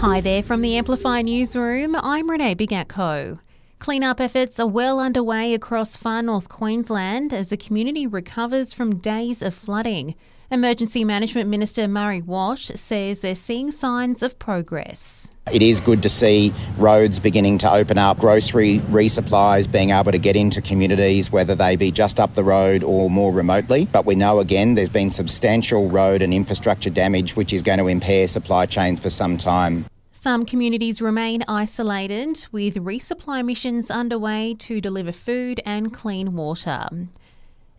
Hi there from the Amplify Newsroom. I'm Renee Bigatko. Clean-up efforts are well underway across far north Queensland as the community recovers from days of flooding. Emergency Management Minister Murray Watt says they're seeing signs of progress. It is good to see roads beginning to open up, grocery resupplies being able to get into communities, whether they be just up the road or more remotely. But we know again there's been substantial road and infrastructure damage which is going to impair supply chains for some time. Some communities remain isolated with resupply missions underway to deliver food and clean water.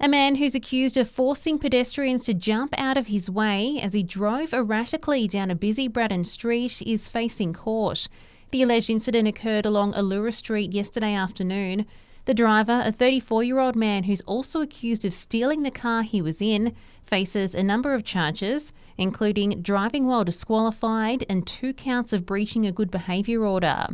A man who's accused of forcing pedestrians to jump out of his way as he drove erratically down a busy Braddon Street is facing court. The alleged incident occurred along Elouera Street yesterday afternoon. The driver, a 34 year old man who's also accused of stealing the car he was in, faces a number of charges, including driving while disqualified and two counts of breaching a good behaviour order.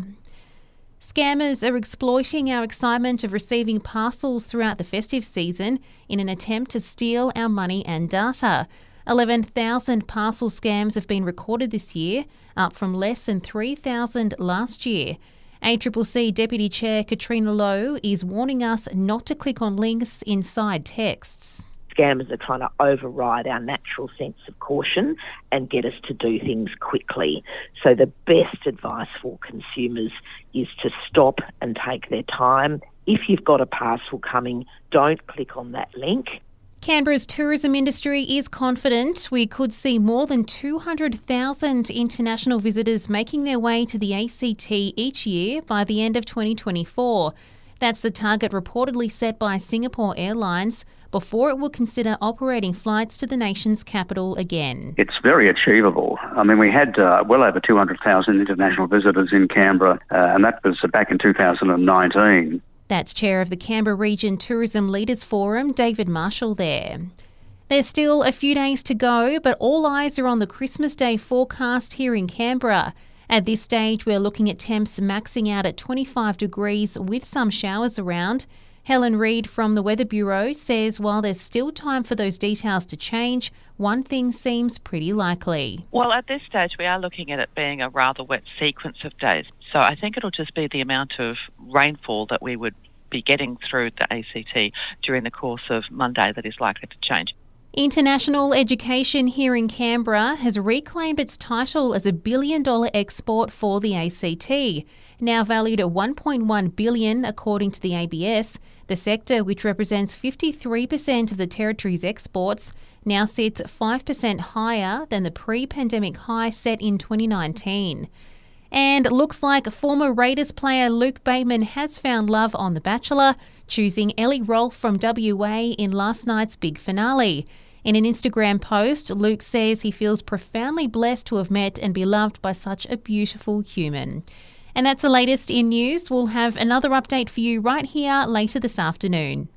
Scammers are exploiting our excitement of receiving parcels throughout the festive season in an attempt to steal our money and data. 11,000 parcel scams have been recorded this year, up from less than 3,000 last year. ACCC Deputy Chair Catriona Lowe is warning us not to click on links inside texts scammers are trying to override our natural sense of caution and get us to do things quickly. So, the best advice for consumers is to stop and take their time. If you've got a parcel coming, don't click on that link. Canberra's tourism industry is confident we could see more than 200,000 international visitors making their way to the ACT each year by the end of 2024. That's the target reportedly set by Singapore Airlines before it will consider operating flights to the nation's capital again. It's very achievable. I mean, we had uh, well over 200,000 international visitors in Canberra, uh, and that was back in 2019. That's Chair of the Canberra Region Tourism Leaders Forum, David Marshall, there. There's still a few days to go, but all eyes are on the Christmas Day forecast here in Canberra. At this stage, we're looking at temps maxing out at 25 degrees with some showers around. Helen Reid from the Weather Bureau says while there's still time for those details to change, one thing seems pretty likely. Well, at this stage, we are looking at it being a rather wet sequence of days. So I think it'll just be the amount of rainfall that we would be getting through the ACT during the course of Monday that is likely to change. International education here in Canberra has reclaimed its title as a billion dollar export for the ACT. Now valued at 1.1 billion according to the ABS, the sector which represents 53% of the territory's exports now sits 5% higher than the pre-pandemic high set in 2019. And looks like former Raiders player Luke Bateman has found love on The Bachelor, choosing Ellie Rolfe from WA in last night's big finale. In an Instagram post, Luke says he feels profoundly blessed to have met and be loved by such a beautiful human. And that's the latest in news. We'll have another update for you right here later this afternoon.